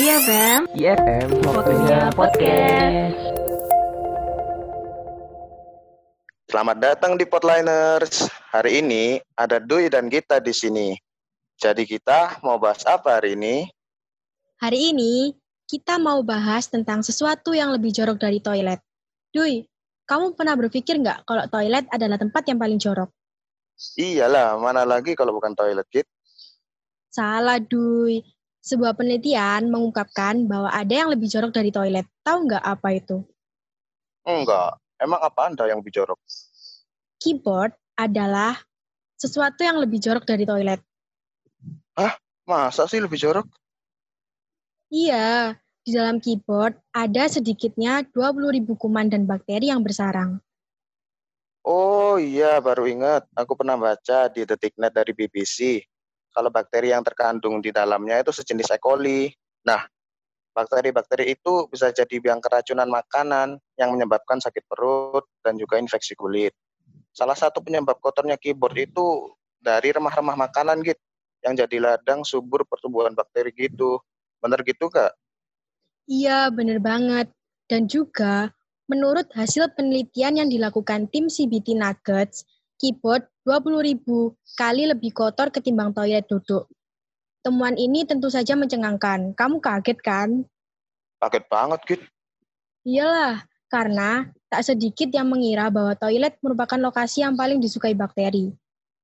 IFM, IFM, waktunya podcast. Selamat datang di Podliners. Hari ini ada Dui dan Gita di sini. Jadi kita mau bahas apa hari ini? Hari ini kita mau bahas tentang sesuatu yang lebih jorok dari toilet. Dui, kamu pernah berpikir nggak kalau toilet adalah tempat yang paling jorok? Iyalah, mana lagi kalau bukan toilet, Git? Salah, Dui. Sebuah penelitian mengungkapkan bahwa ada yang lebih jorok dari toilet. Tahu nggak apa itu? Enggak. Emang apa Anda yang lebih jorok? Keyboard adalah sesuatu yang lebih jorok dari toilet. Masa sih lebih jorok? Iya, di dalam keyboard ada sedikitnya 20.000 kuman dan bakteri yang bersarang. Oh iya, baru ingat. Aku pernah baca di Detiknet dari BBC. Kalau bakteri yang terkandung di dalamnya itu sejenis E. coli. Nah, bakteri-bakteri itu bisa jadi biang keracunan makanan yang menyebabkan sakit perut dan juga infeksi kulit. Salah satu penyebab kotornya keyboard itu dari remah-remah makanan gitu, yang jadi ladang subur pertumbuhan bakteri gitu. Bener gitu kak? Iya, bener banget. Dan juga, menurut hasil penelitian yang dilakukan tim CBT Nuggets, keyboard 20.000 kali lebih kotor ketimbang toilet duduk. Temuan ini tentu saja mencengangkan. Kamu kaget kan? Kaget banget gitu. Iyalah, karena tak sedikit yang mengira bahwa toilet merupakan lokasi yang paling disukai bakteri.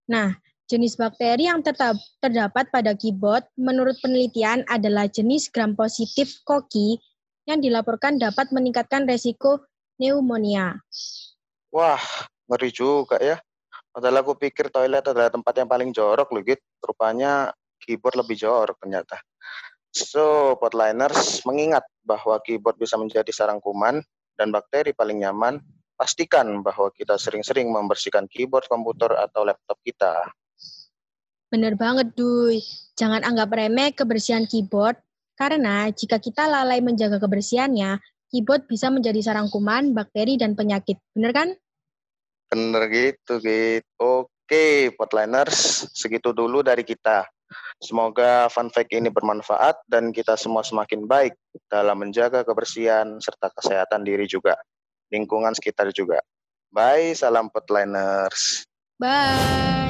Nah, jenis bakteri yang tetap terdapat pada keyboard menurut penelitian adalah jenis gram positif koki yang dilaporkan dapat meningkatkan resiko pneumonia. Wah, ngeri juga ya. Padahal aku pikir toilet adalah tempat yang paling jorok loh gitu. Rupanya keyboard lebih jorok ternyata. So, podliners mengingat bahwa keyboard bisa menjadi sarang kuman dan bakteri paling nyaman, pastikan bahwa kita sering-sering membersihkan keyboard komputer atau laptop kita. Bener banget, Duy. Jangan anggap remeh kebersihan keyboard, karena jika kita lalai menjaga kebersihannya, keyboard bisa menjadi sarang kuman, bakteri, dan penyakit. Bener kan? Bener gitu, gitu. Oke, podliners, segitu dulu dari kita. Semoga fun fact ini bermanfaat dan kita semua semakin baik dalam menjaga kebersihan serta kesehatan diri juga, lingkungan sekitar juga. Bye, salam podliners. Bye!